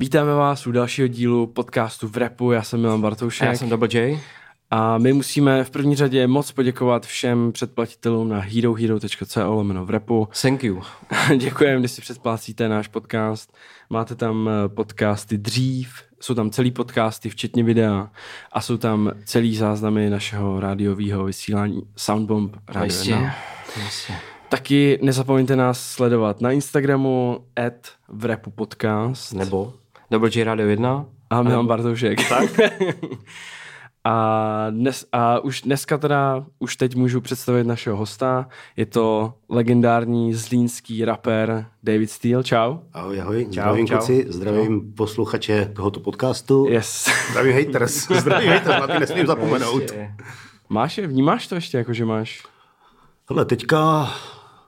Vítáme vás u dalšího dílu podcastu v repu. Já jsem Milan Bartoušek. A já jsem Double J. A my musíme v první řadě moc poděkovat všem předplatitelům na herohero.co lomeno v repu. Thank you. Děkujeme, když si předplácíte náš podcast. Máte tam eh, podcasty dřív, jsou tam celý podcasty, včetně videa a jsou tam celý záznamy našeho rádiového vysílání Soundbomb Radio Jistě. 1. Jistě. Taky nezapomeňte nás sledovat na Instagramu at v repu podcast. Nebo Double J Radio 1. A Milan Bartoušek. Tak. a, dnes, a už dneska teda, už teď můžu představit našeho hosta. Je to legendární zlínský rapper David Steele. Čau. Ahoj, ahoj. Čau, zdravím čau. kluci, zdravím čau. posluchače tohoto podcastu. Yes. Zdravím haters, zdravím haters, na ty nesmím zapomenout. Máš je, vnímáš to ještě, jako že máš? Hele, teďka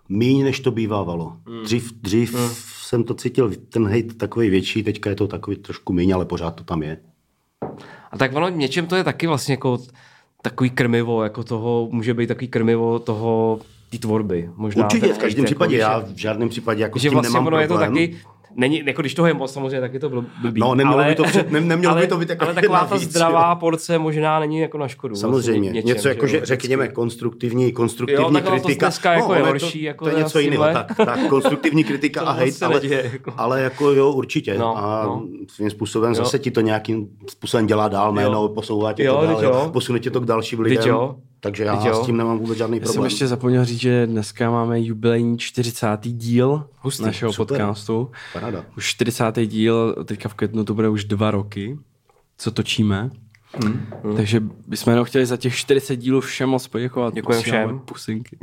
míň, než to bývávalo. Mm. Dřív, dřív mm. Jsem to cítil, ten hate takový větší, teďka je to takový trošku míň, ale pořád to tam je. A tak ono něčem to je taky vlastně jako takový krmivo, jako toho, může být takový krmivo toho té tvorby. Možná Určitě, v každém jako, případě, jako, já v žádném případě jako že s tím vlastně nemám ono problém. je to taky, Není, jako když toho je moc, samozřejmě taky to blbý. No, nemělo ale, by to, před, ne, nemělo ale, by to být jako Ale taková ta víc, zdravá jo. porce možná není jako na škodu. Samozřejmě, vlastně, něco jako, že řekněme, konstruktivní, konstruktivní jo, tak kritika. To dneska jako no, je horší. to, jako to je něco jiného, tak, tak, konstruktivní kritika a moc ale, jako. ale jako jo, určitě. No, a no. svým způsobem Jo. zase ti to nějakým způsobem dělá dál, jméno, posouvá tě to dál, posune tě to k dalším lidem. Takže já jo. s tím nemám vůbec žádný Já jsem problém. ještě zapomněl říct, že dneska máme jubilejní 40. díl Hustý, našeho super. podcastu. Paráda. Už 40. díl, teďka v květnu to bude už dva roky, co točíme. Hmm. Mm. Takže bychom jenom chtěli za těch 40 dílů všem moc poděkovat. Děkujeme všem. Pusinky.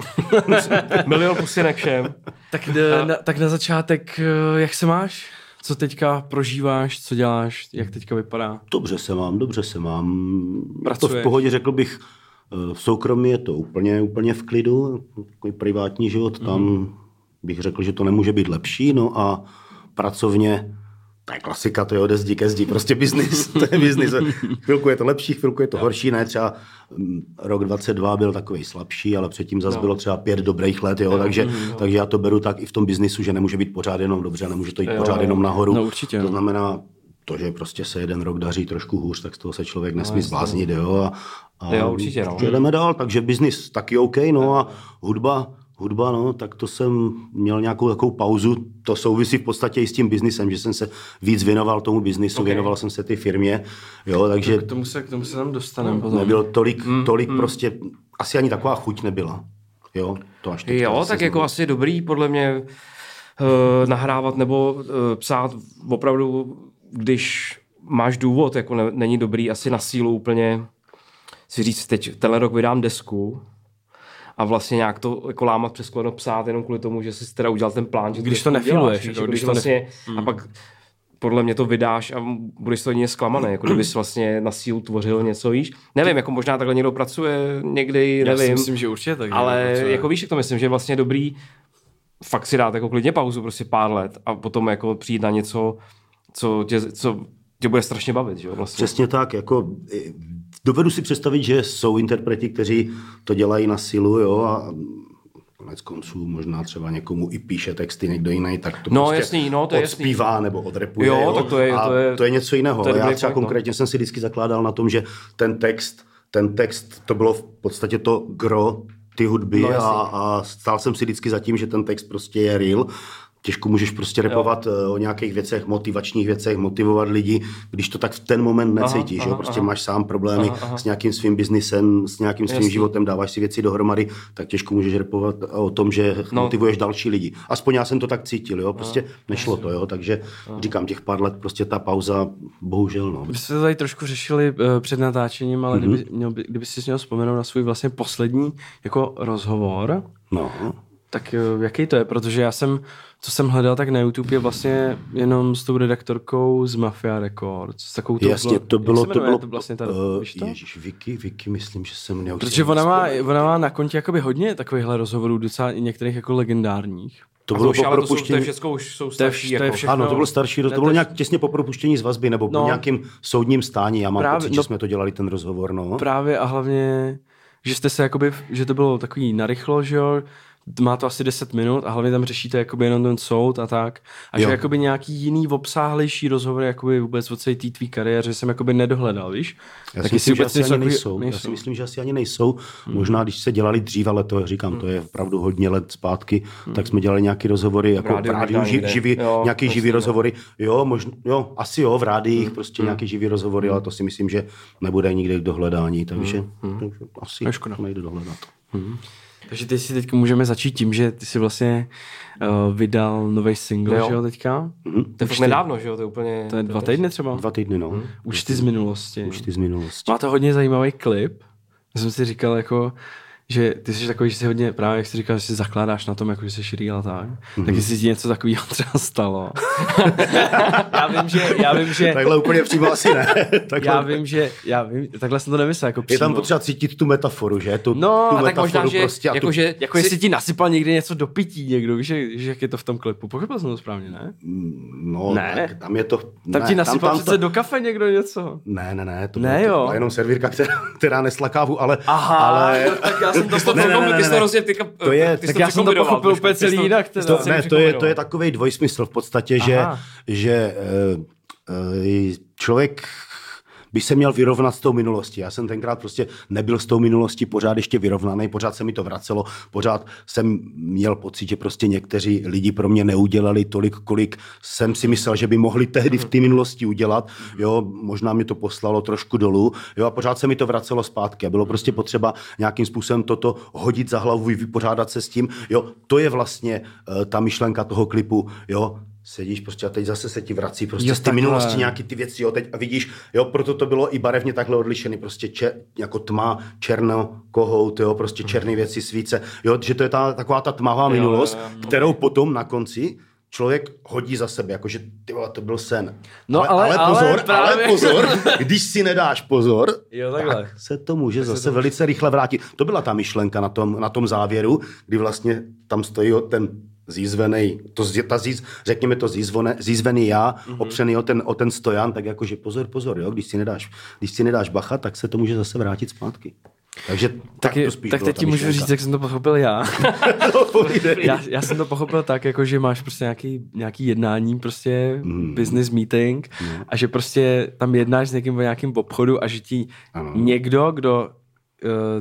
Milion pusinek všem. tak, na, tak na začátek, eh, jak se máš? Co teďka prožíváš, co děláš, jak teďka vypadá? Dobře se mám, dobře se mám. To Pracuješ? v pohodě řekl bych, v soukromí je to úplně, úplně v klidu, takový privátní život, tam Mhm. bych řekl, že to nemůže být lepší, no a pracovně, to je klasika, to je ode zdi ke zdi, prostě biznis, to je biznis. Chvilku je to lepší, chvilku je to horší, ne, třeba mm, rok 22 byl takový slabší, ale předtím zase bylo třeba pět dobrých let, jo, takže, takže já to beru tak i v tom biznisu, že nemůže být pořád jenom dobře, nemůže to jít Jo, pořád jo. jenom nahoru. No, určitě, To no. znamená, to, že prostě se jeden rok daří trošku hůř, tak z toho se člověk nesmí jasně, zbláznit, jo. A, a Jo, určitě, no. jdeme dál, takže biznis taky OK, no a hudba, hudba, no, tak to jsem měl nějakou takovou pauzu, to souvisí v podstatě i s tím biznisem, že jsem se víc věnoval tomu biznisu, OK. věnoval jsem se té firmě, jo, takže K tomu se, k tomu se tam dostaneme potom. nebylo tolik, Mm, tolik prostě, asi ani taková chuť nebyla, jo, to až teďka Jo, tak jako asi dobrý podle mě uh, nahrávat nebo uh, psát opravdu, když máš důvod, jako ne, není dobrý asi na sílu úplně si říct, teď tenhle rok vydám desku a vlastně nějak to jako lámat přes koleno psát jenom kvůli tomu, že jsi teda udělal ten plán, že Když to nefiluješ, jako jako když když to vlastně, a pak podle mě to vydáš a budeš to jedině zklamaný, jako kdybys vlastně na sílu tvořil něco, víš. Nevím, jako možná takhle někdo pracuje někdy, Já si nevím. myslím, že určitě tak. Ale že- jako víš, jak to myslím, že je vlastně dobrý fakt si dát jako klidně pauzu prostě pár let a potom jako přijít na něco, co tě, co tě bude strašně bavit, že jo? Vlastně. Přesně tak, jako dovedu si představit, že jsou interpreti, kteří to dělají na silu, jo, a konec konců možná třeba někomu i píše texty někdo jiný, tak to No, prostě jasný, no, to je jasný. odspívá nebo odrepuje. Jo, tak to je- a to je- to je něco jiného. to je já třeba fakt, no. konkrétně jsem si vždycky zakládal na tom, že ten text, ten text, to bylo v podstatě to gro ty hudby No, a, jasný. a stál jsem si vždycky za tím, že ten text prostě je real. Těžko můžeš prostě repovat jo. o nějakých věcech, motivačních věcech, motivovat lidi, když to tak v ten moment necítíš. aha, jo? Prostě aha. máš sám problémy Aha, aha. s nějakým svým biznisem, s nějakým svým Jasný. životem, dáváš si věci dohromady, tak těžko můžeš repovat o tom, že No. motivuješ další lidi. Aspoň já jsem to tak cítil, jo? prostě nešlo to, jo? takže říkám, těch pár let prostě ta pauza, bohužel, no. My jsme to tady trošku řešili uh, před natáčením, ale mm-hmm. kdyby, měl, by- kdyby si měl vzpomenout na svůj vlastně poslední jako rozhovor, no. Tak uh, jaký to je? Protože já jsem, co jsem hledal, tak na YouTube je vlastně jenom s tou redaktorkou z Mafia Records. S takovou Jasně, to bylo, to bylo, to vlastně ta, uh, to? ježiš, Vicky, Vicky, myslím, že jsem měl. Protože ona má, ona má na kontě jakoby hodně takovýchhle rozhovorů, docela i některých jako legendárních. To bylo už, po ale to, jsou, to propuštění, už jsou To je starší. vš- to je jako. všechno. ano, to bylo starší, Ne, to bylo to- nějak těsně po propuštění z vazby, nebo No. po nějakým soudním stání, já mám Právě, pocit, no- že jsme to dělali ten rozhovor, no. Právě a hlavně, že jste se jakoby, že to bylo takový narychlo, že jo, má to asi 10 minut a hlavně tam řešíte jakoby jenom ten soud a tak. A jo. že jakoby nějaký jiný obsáhlejší rozhovor jakoby vůbec o celé té tvý kariéře jsem jakoby nedohledal, víš? Já si myslím, že asi ani nejsou. nejsou. Já si myslím, že asi ani nejsou. Hmm. Možná, když se dělali dřív, ale to říkám, hmm. to je opravdu hodně let zpátky, hmm. tak jsme dělali nějaké rozhovory, jako v rádiu, ži, živý, jo, nějaký prostě živý rozhovory. Jo, možná, jo, asi jo, v rádiích hmm. prostě hmm. nějaký živý rozhovory, hmm. ale to si myslím, že nebude nikdy k dohledání, takže, hmm. takže asi to nejde dohledat. Hmm. Takže teď si teď můžeme začít tím, že ty jsi vlastně uh, vydal nový single, jo. že jo, teďka? Mm-hmm. To je fakt nedávno, že jo, to je úplně... To je dva týdny třeba? Dva týdny, no. Mm. Účty z minulosti. Účty z minulosti. Má to hodně zajímavý klip. Já jsem si říkal, jako, že ty jsi takový, že si hodně, právě jak jsi říkal, že si zakládáš na tom, jako že jsi real tak, mm-hmm. tak jestli ti něco takového třeba stalo. já vím, že, já vím, že... Takhle úplně přímo asi ne. takhle... Já vím, že, já vím, takhle jsem to nemyslel, jako přímo. Je tam potřeba cítit tu metaforu, že? Tu, no, tu a tak možná, že, prostě jako, tu... že, jako si... jestli ti nasypal někdy něco do pití někdo, víš, že, jak je to v tom klipu. Pochopil jsem to správně, ne? No, ne. Tak tam je to... Tam ne, ti nasypal tam, tam přece to... do kafe někdo něco. Ne, ne, ne, to, ne, jo. to jenom servírka, která, která nesla kávu, ale... Aha, ale... tak já jsem to ty jsi to rozděl, ty, to je, ty tak já jsem to pochopil úplně celý jinak. To, ne, to je, to je takový dvojsmysl v podstatě, že, že uh, člověk by se měl vyrovnat s tou minulostí. Já jsem tenkrát prostě nebyl s tou minulostí pořád ještě vyrovnaný, pořád se mi to vracelo, pořád jsem měl pocit, že prostě někteří lidi pro mě neudělali tolik, kolik jsem si myslel, že by mohli tehdy v té minulosti udělat. Jo, možná mi to poslalo trošku dolů, jo, a pořád se mi to vracelo zpátky. A bylo prostě potřeba nějakým způsobem toto hodit za hlavu, vypořádat se s tím. Jo, to je vlastně uh, ta myšlenka toho klipu, jo, sedíš prostě a teď zase se ti vrací prostě jo, z té minulosti nějaký ty věci, jo, teď a vidíš, jo, proto to bylo i barevně takhle odlišený, prostě čer, jako tma, černo, kohout, jo, prostě černé věci, svíce, jo, že to je ta, taková ta tmavá jo, minulost, jo, jo. kterou potom na konci člověk hodí za sebe, jakože ty vole, to byl sen. No ale, ale, ale pozor, ale, právě... ale pozor, když si nedáš pozor, jo, tak se to může tak zase to velice rychle vrátit. To byla ta myšlenka na tom, na tom závěru, kdy vlastně tam stojí ten zízvený, to, ta zíz, řekněme to zízvone, zízvený já, mm-hmm. opřený o ten, o ten stojan, tak jakože pozor, pozor, jo, když si, nedáš, když si nedáš bacha, tak se to může zase vrátit zpátky. Takže tak, tak, je, to spíš tak teď ti můžu říct, jak jsem to pochopil já. no, já. Já jsem to pochopil tak, jako že máš prostě nějaký, nějaký jednání, prostě mm. business meeting mm. a že prostě tam jednáš s někým o nějakým obchodu a že ti ano. někdo, kdo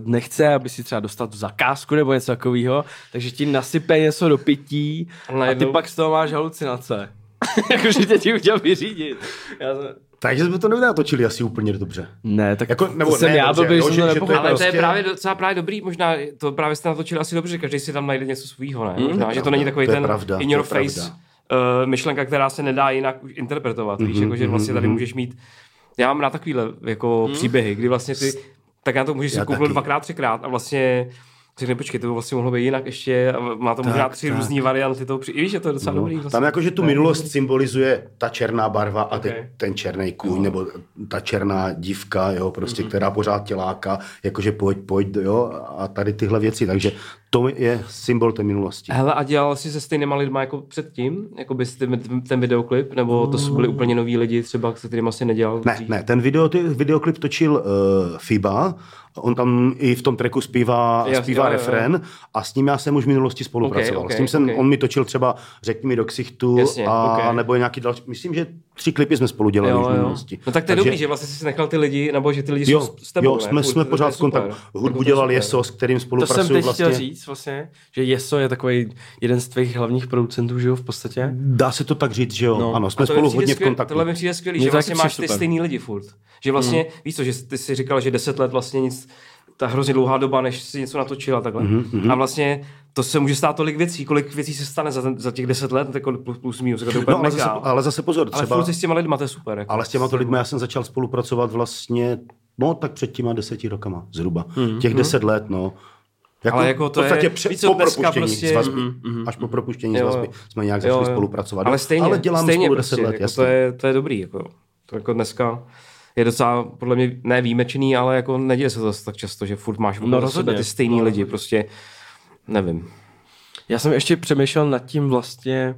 nechce, aby si třeba dostal tu zakázku nebo něco takového, takže ti nasype něco do pití a ty pak z toho máš halucinace. Jakože tě ti udělal vyřídit. Já jsem... Takže jsme to nenatočili asi úplně dobře. Ne, tak jako, nebo jsem ne, já dobře, byl, že, že to Ale prostě... to je právě docela právě dobrý, možná to právě jste natočili asi dobře, že každý si tam najde něco svýho, ne? Mm, možná, že to není takový to ten pravda, in your face uh, myšlenka, která se nedá jinak interpretovat, mm-hmm, víš, jako, že mhm, vlastně tady mhm. můžeš mít já mám rád takovýhle jako mm. příběhy, kdy vlastně ty tak já to můžeš si koupit dvakrát, třikrát a vlastně řekne, počkej, to by vlastně mohlo být jinak ještě, má to možná tři různé varianty toho při... I víš, že to je docela no, dobrý. Vlastně. Tam jakože tu minulost symbolizuje ta černá barva a okay. ten černý kůň, no. nebo ta černá dívka, jo, prostě, mm-hmm. která pořád těláka, jakože pojď, pojď, jo, a tady tyhle věci, takže to je symbol té minulosti. Hele, a dělal jsi se stejnýma lidma jako předtím? Jako bys ten, ten videoklip? Nebo to jsou byli úplně noví lidi třeba, se kterým asi nedělal? Ne, ne, ten video, ty, videoklip točil uh, FIBA, on tam i v tom tracku zpívá, jo, zpívá jo, refrén jo. a s ním já jsem už v minulosti spolupracoval. Okay, okay, s ním jsem, okay. on mi točil třeba Řekni mi do ksichtu Jasně, a okay. nebo nějaký další, myslím, že tři klipy jsme spolu dělali jo, už v minulosti. No tak to je dobrý, že vlastně jsi nechal ty lidi, nebo že ty lidi jo, jsou s tebou, Jo, jsme, jsme pořád v kontaktu. Hudbu dělal Jeso, s kterým spolupracuju. To jsem teď vlastně. chtěl říct vlastně, že Jeso je takový jeden z tvých hlavních producentů, že jo, v podstatě. Dá se to tak říct, že jo, no. ano, jsme spolu hodně v kontaktu. Tohle mi přijde skvělý, že vlastně máš ty stejný lidi furt. Že vlastně, hmm. víš co, že ty si říkal, že deset let vlastně nic ta hrozně dlouhá doba, než si něco natočil a takhle. Mm-hmm. A vlastně to se může stát tolik věcí, kolik věcí se stane za, ten, za těch deset let, jako plus, plus minus. Jako no, ale, zase, ale zase pozor, třeba... Ale s těma lidma to je super. Jako ale s těma to lidmi já jsem začal spolupracovat vlastně, no tak před těma deseti rokama zhruba. Mm-hmm. Těch deset let, no. Jako, ale jako to je, pře- po propuštění prostě... z vazby, mm-hmm. až po propuštění jo, z vazby jsme nějak začali jo, jo. spolupracovat. Ale stejně, ale děláme stejně spolu prostě, 10 let, jako to, je, to je dobrý. Jako, to jako dneska je docela podle mě ne výjimečný, ale jako neděje se to tak často, že furt máš no, rozhodně, ty stejný no, lidi, prostě nevím. Já jsem ještě přemýšlel nad tím vlastně,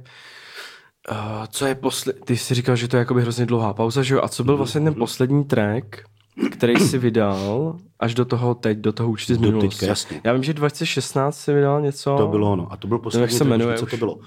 uh, co je poslední, ty jsi říkal, že to je jakoby hrozně dlouhá pauza, že jo? A co byl mhm, vlastně ten poslední track, který jsi vydal až do toho teď, do toho účty z minulosti. jasně. Já vím, že 2016 si vydal něco. To bylo ono. A to byl poslední, jak se to- jmenuje co už? to bylo?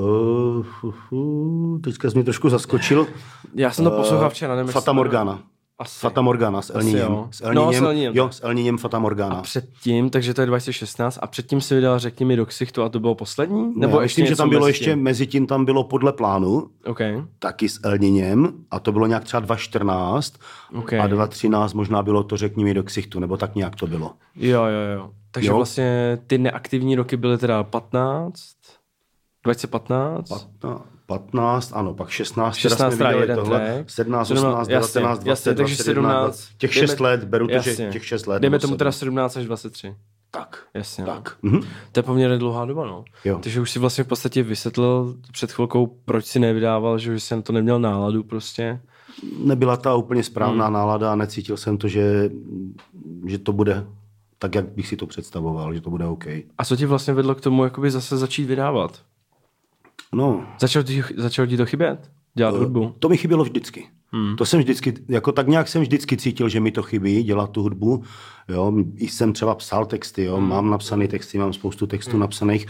Uh, uh, uh, teďka jsi mě trošku zaskočil. Já jsem to poslouchal včera, nevím, Fata. Morgana. Asi. Fata Morgana s Elníněm. jo. S No, Elníněm, s Elníněm. jo, s Elníněm Fata Morgana. A předtím, takže to je 2016, a předtím si vydal Řekni mi do ksichtu a to bylo poslední? Nebo já ještě myslím, že tam bylo mezi ještě, mezi tím tam bylo podle plánu, OK, taky s Elníněm, a to bylo nějak třeba 2014, OK. a 2013 možná bylo to řekni mi do ksichtu, nebo tak nějak to bylo. Jo, jo, jo. Takže Jo. vlastně ty neaktivní roky byly teda 15, 2015, 15, 15 ano, pak 16, 16 teda jsme viděli jeden tohle, track. 17, 17, 18, jasně, 19, 20, jasně, takže 21, 17, těch dejme- 6 let, beru to, že jasně. těch 6 let. Dejme tomu teda sedm. 17 až 23. Tak, Jasně. no. tak. Mhm. To je poměrně dlouhá doba, no. Jo. Takže už si vlastně v podstatě vysvětlil před chvilkou, proč si nevydával, že už jsem to neměl náladu prostě. Nebyla ta úplně správná Hmm. nálada a necítil jsem to, že, že to bude tak, jak bych si to představoval, že to bude OK. A co ti vlastně vedlo k tomu, jakoby zase začít vydávat? No, Začal ti, začal ti to chybět? Dělat hudbu? To mi chybělo vždycky. Hmm. To jsem vždycky, jako tak nějak jsem vždycky cítil, že mi to chybí, dělat tu hudbu. Jo, i jsem třeba psal texty, jo, hmm. mám napsané texty, mám spoustu textů hmm. napsaných,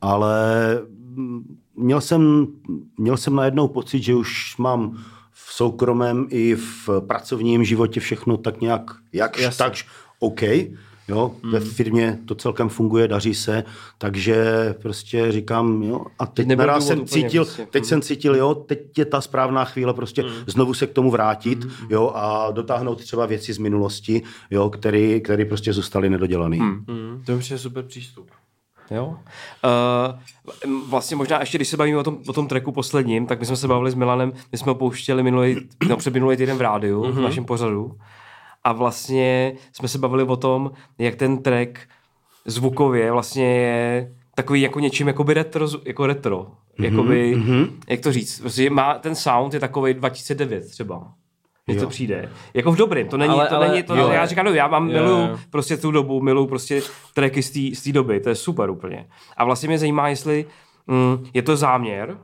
ale mm, měl jsem, měl jsem najednou pocit, že už mám v soukromém i v pracovním životě všechno tak nějak, Jasně. takž OK. Jo, hmm. ve firmě to celkem funguje, daří se, takže prostě říkám, jo, a teď nebyl naraz jsem úplně cítil, prostě. teď jsem cítil, jo, teď je ta správná chvíle prostě hmm. znovu se k tomu vrátit, hmm. jo, a dotáhnout třeba věci z minulosti, jo, který, který prostě zůstaly nedodělaný. Hmm. Hmm. To je super přístup. Jo. Uh, vlastně možná ještě, když se bavíme o tom, o tom tracku posledním, tak my jsme se bavili s Milanem, my jsme ho pouštěli minulý, no, před minulý týden v rádiu, mm-hmm. v našem pořadu. A vlastně jsme se bavili o tom, jak ten track zvukově vlastně je takový jako něčím jakoby retro, jako retro. Jakoby, mm-hmm. jak to říct, prostě má, ten sound je takový 2009 třeba. Mně to přijde. Jako v dobrým, to není, Ale- to ale- není, to, jo. já říkám, no, já mám, Jo, miluju jo. prostě tu dobu, miluju prostě tracky z té- z té doby, to je super úplně. A vlastně mě zajímá, jestli mm, je to záměr,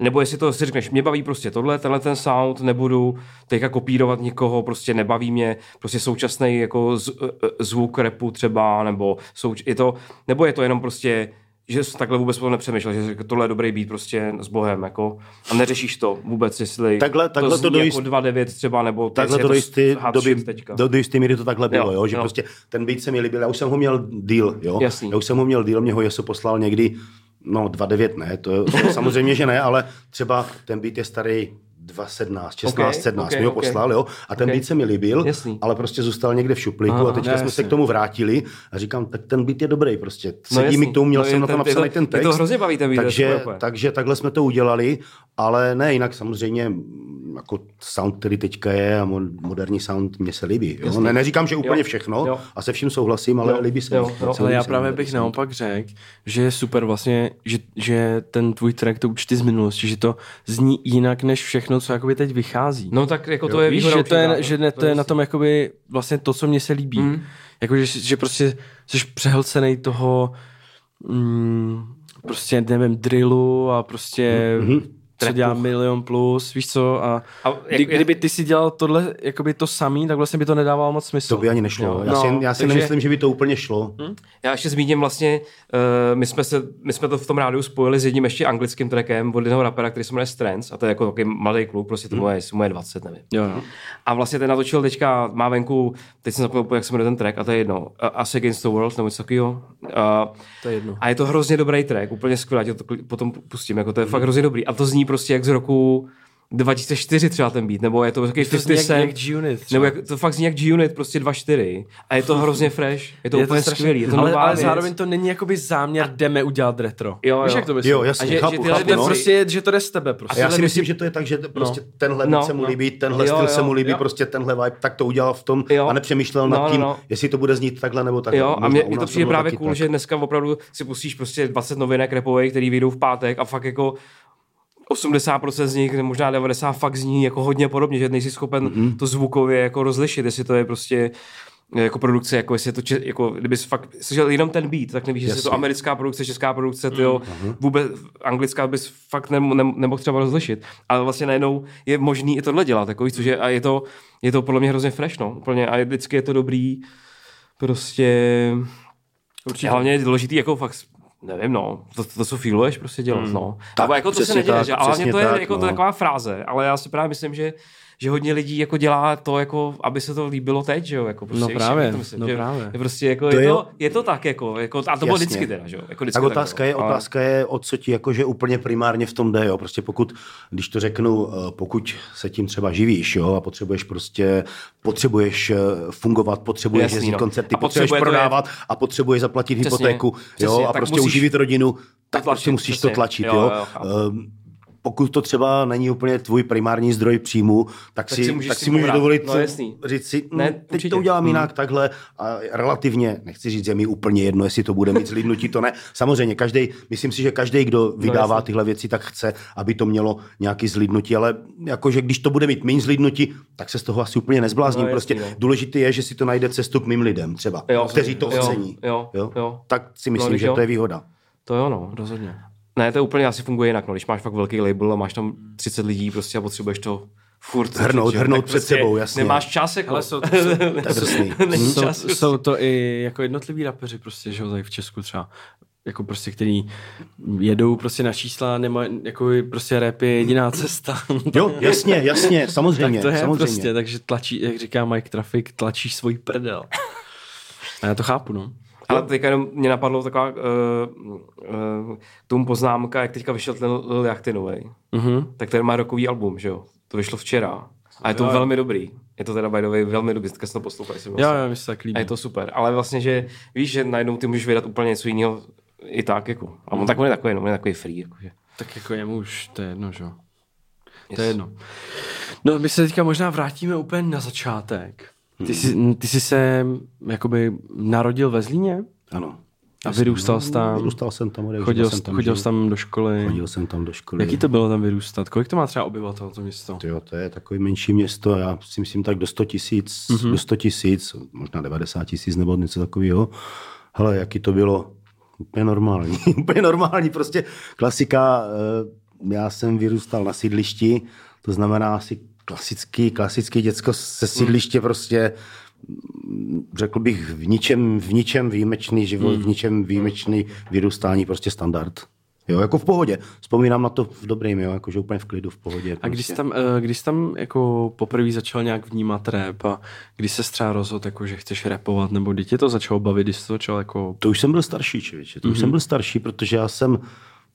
nebo jestli to si řekneš, mě baví prostě tohle, tenhle ten sound, nebudu teďka kopírovat nikoho, prostě nebaví mě prostě současný jako z, e, zvuk repu třeba, nebo, souč, je to, nebo je to jenom prostě že jsi takhle vůbec o tom nepřemýšlel, že tohle je dobrý být prostě s Bohem, jako, a neřešíš to vůbec, jestli Takhle- takhle to zní do jako jist- 2.9 třeba, nebo Takhle to do jisté doby, do, do jisté míry to takhle bylo, Jo, jo, že jo. prostě ten beat se mi líbil, já už jsem ho měl deal, jo, Jasný. já už jsem ho měl deal, mě ho Jeso poslal někdy, no 2.9 ne, to, to samozřejmě, že ne, ale třeba ten beat je starý 2.17, 16, Ok, 17, ok, mi ho ok. poslal, jo, a ten Ok. beat se mi líbil, Jasný. ale prostě zůstal někde v šuplíku Aha, a teďka ne, jsme se k tomu vrátili a říkám, tak ten beat je dobrý prostě, sedí jasný. mi k tomu, měl No, jsem na to ten- napsaný ten je to text. hrozně baví ten je takže, takže takhle jsme to udělali, ale ne, jinak samozřejmě jako sound, který teďka je a mo- moderní sound mě se líbí. Jo? Ne, neříkám, že úplně Jo. všechno Jo. a se vším souhlasím, ale Jo. líbí se Jo. mi. Jo. Ale líbí já právě bych naopak řekl, že je super vlastně, že, že ten tvůj track, to účty z minulosti, že to zní jinak než všechno, co jakoby teď vychází. No tak jako to je Víš, výhoda že to je, určitá, že ne, to je na tom jakoby vlastně to, co mně se líbí. Mm. Jako, že, že prostě jsi přehlcenej toho mm, prostě, nevím, drillu a prostě mm-hmm. Co dělá milion plus, víš co, a, A jak- kdy, kdyby ty si dělal tohle, jakoby to samý, tak vlastně by to nedávalo moc smysl. To by ani nešlo. Jo. já si, já si takže- nemyslím, že by to úplně šlo. Já ještě zmíním vlastně, uh, my, jsme se, my jsme to v tom rádiu spojili s jedním ještě anglickým trackem od jednoho rapera, který se jmenuje Strands, a to je jako takový mladý kluk, prostě tomu je, mu je 20, nevím. Jo, jo. A vlastně ten natočil teďka, má venku, teď jsem zapomněl, jak se jmenuje ten track, a to je jedno, uh, Us Against the World, nebo něco takového. Uh, To je jedno. A je to hrozně dobrý track, úplně skvělý, to potom pustím, jako to je fakt hrozně dobrý. A to zní prostě jak z roku 2004 třeba ten beat, nebo je to takový To 50 zní jak, Cent. jak G-Unit. třeba. Nebo jak, to fakt zní jak G-Unit, prostě 2.4. A je to hrozně fresh, je to je úplně strašně- skvělý. Je to ale, nová ale věc. zároveň to není jakoby záměr, jdeme udělat retro. Jo, Víš, jo. jak to myslím? Jo, jasně, A že- chápu, že tyhle chápu, To no. prostě, že to jde z tebe prostě. A já si myslím, že to je tak, že to prostě tenhle No, se mu no. líbí, tenhle Jo, styl se jo, mu líbí, jo. prostě tenhle vibe, tak to udělal v tom Jo. a nepřemýšlel No, nad tím, no, no. jestli to bude znít takhle nebo takhle. Jo, a mě, to přijde právě cool, že dneska opravdu si pustíš prostě 20 novinek repových, který vyjdou v pátek a fakt jako 80% z nich, možná 90 fakt zní jako hodně podobně, že nejsi schopen Mhm. mm-hmm. to zvukově jako rozlišit, jestli to je prostě jako produkce, jako jestli je to, če, jako kdyby jsi fakt slyšel jenom ten beat, tak nevíš, jestli je to americká produkce, česká produkce, tyjo, vůbec anglická bys fakt nem, nem, nemohl třeba rozlišit. Ale vlastně najednou je možný i tohle dělat, jako což je, a je to, je to podle mě hrozně fresh, no, úplně, a je, vždycky je to dobrý, prostě, Určitě. hlavně je důležitý, jako fakt, nevím, no, to, to, to co feeluješ, prostě dělat, Hmm. no. Tak, Nebo jako to se neděje, tak, že? Ale to je tak, jako no. to je taková fráze, ale já si právě myslím, že že hodně lidí jako dělá to, jako, aby se to líbilo teď, že jo, jako prostě, No právě, to myslím, no že právě. Je prostě jako, To je, je- to, je to tak, jako, jako a to bylo vždycky teda, že jo, jako vždycky Tak otázka je, bylo, ale- otázka je, o co ti jakože úplně primárně v tom jde, jo. Prostě pokud, když to řeknu, eh, pokud se tím třeba živíš, jo, a potřebuješ prostě, potřebuješ eh, fungovat, potřebuješ Jasný, jezdit no. koncerty, A potřebuješ prodávat a potřebuješ zaplatit Přesně, hypotéku, jo, přesně, a tak prostě musíš uživit rodinu, tak tlačit, prostě musíš přesně. to tlačit, Jo, jo. jo. Ehm, pokud to třeba není úplně tvůj primární zdroj příjmu, tak, si, si můžeš tak si můžeš dovolit No, jasný. říct si, Ne, ne, teď určitě. to udělám Hmm. jinak, takhle a relativně, nechci říct, že mi úplně jedno, jestli to bude mít zlídnutí, to ne. Samozřejmě, každý, myslím si, že každý, kdo vydává jasně. tyhle věci, tak chce, aby to mělo nějaký zlídnutí, ale jakože když to bude mít méně zlídnutí, tak se z toho asi úplně nezblázním. No, prostě jasný, no. důležité je, že si to najde cestu k mým lidem třeba, Jo, kteří to jo, ocení. jo, jo. Tak si myslím, když že jo. to je výhoda. To jo, no. Rozhodně. Ne, to úplně asi funguje jinak, no. Když máš fakt velký label a máš tam 30 lidí prostě a potřebuješ to furt Hrnout, že hrnout tak před prostě sebou, jasně. Nemáš čas, jako. Ale jsou- To je drsný. Není Jsou, čas. jsou to i jako jednotliví rapeři prostě, že jo, tady v Česku třeba jako prostě, který jedou prostě na čísla, nemá, jako prostě rap je jediná cesta. Jo, jasně, jasně, tak samozřejmě. to je samozřejmě. prostě, takže tlačí, jak říká Mike Traffic, tlačíš svůj prdel. A já to chápu, no. Ale teďka jenom mě napadlo taková uh, uh, k tomu poznámka, jak teďka vyšel ten Lil Yachty novej. Mhm. Tak ten má rokový album, že jo? To vyšlo včera. A je to Jo, velmi dobrý. Je to teda by the way velmi dobrý, teďka jsem to poslouchal. Jo, jsem. jo, mi se tak líbí. A je to super. Ale vlastně, že víš, že najednou ty můžeš vydat úplně něco jiného i tak, jako. A on tak on je takový, no, on je takový free, jakože. Tak jako jemu už to je jedno, že jo. To je jedno. No, my se teďka možná vrátíme úplně na začátek. Ty jsi, ty jsi se jakoby narodil ve Zlíně Ano. a vyrůstal jsi tam, Vyrůstal jsem tam, chodil, jsem tam, chodil jsi tam do školy. Chodil jsem tam do školy. Jaký to bylo tam vyrůstat? Kolik to má třeba obyvatel, to město? Jo, to je takový menší město, já si myslím tak do 100 tisíc, mm-hmm. do 100 tisíc, možná 90 tisíc nebo něco takového. Hele, jaký to bylo? Úplně normální, úplně normální, prostě klasika. eh, Já jsem vyrůstal na sídlišti, to znamená asi klasický, klasický děcko se sídliště prostě mm, řekl bych v ničem, v ničem výjimečný život, v ničem výjimečný vyrůstání, prostě standard. Jo, jako v pohodě. Vzpomínám na to v dobrým, jo, jakože úplně v klidu, v pohodě. A když prostě. jsi tam, eh, když jsi tam jako poprvé začal nějak vnímat rap a když se třeba rozhodl, jako, že chceš rapovat, nebo kdy tě to začalo bavit, když jsi to začal jako... To už jsem byl starší, člověče. To už jsem byl starší, protože já jsem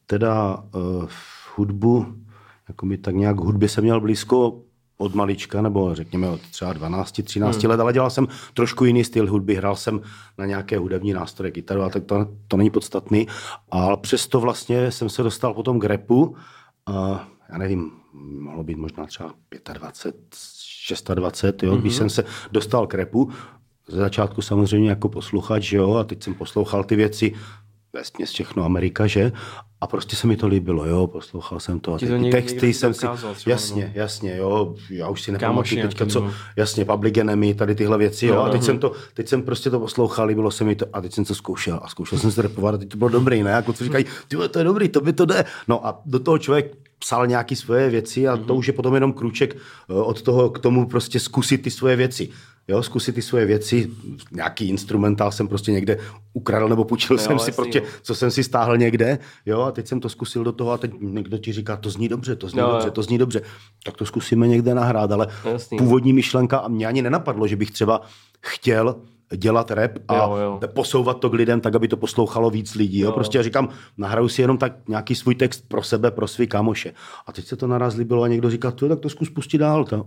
teda uh, v hudbu, jako mi tak nějak hudbě jsem měl blízko od malička, nebo řekněme od třeba 12, 13 let, ale dělal jsem trošku jiný styl hudby, hrál jsem na nějaké hudební nástroje, kytaru, ale tak to, to není podstatný. Ale přesto vlastně jsem se dostal potom k repu, uh, já nevím, mohlo být možná třeba 25, 26, jo, když jsem se dostal k repu, ze začátku samozřejmě jako posluchač, že jo, a teď jsem poslouchal ty věci, vesměs všechno Amerika, že? A prostě se mi to líbilo, jo, poslouchal jsem to. A ty, ty texty jsem si, jasně, jasně, jo, já už si nepamatuju Kámoši teďka, co, jasně, Public Enemy, tady tyhle věci, jo, a teď jsem to, teď jsem prostě to poslouchal, líbilo se mi to, a teď jsem to zkoušel a zkoušel jsem se repovat a teď to bylo dobrý, ne, a kluci říkají, ty to je dobrý, to by to jde, no a do toho člověk psal nějaký svoje věci a to už je potom jenom krůček eh, od toho k tomu prostě zkusit ty svoje věci. Jo, zkusit ty svoje věci, nějaký instrumentál jsem prostě někde ukradl nebo půjčil Jo, jsem si jasný, prostě, jo. co jsem si stáhl někde, jo, a teď jsem to zkusil do toho a teď někdo ti říká, to zní dobře, to zní Jo, jo. dobře, to zní dobře, tak to zkusíme někde nahrát, ale Jasný. původní myšlenka a mě ani nenapadlo, že bych třeba chtěl dělat rap a Jo, jo. posouvat to k lidem tak, aby to poslouchalo víc lidí. Jo? Prostě já říkám, nahraju si jenom tak nějaký svůj text pro sebe, pro svý kámoše. A teď se to naraz líbilo a někdo říká, "Ty, tak to zkus pustit dál. To.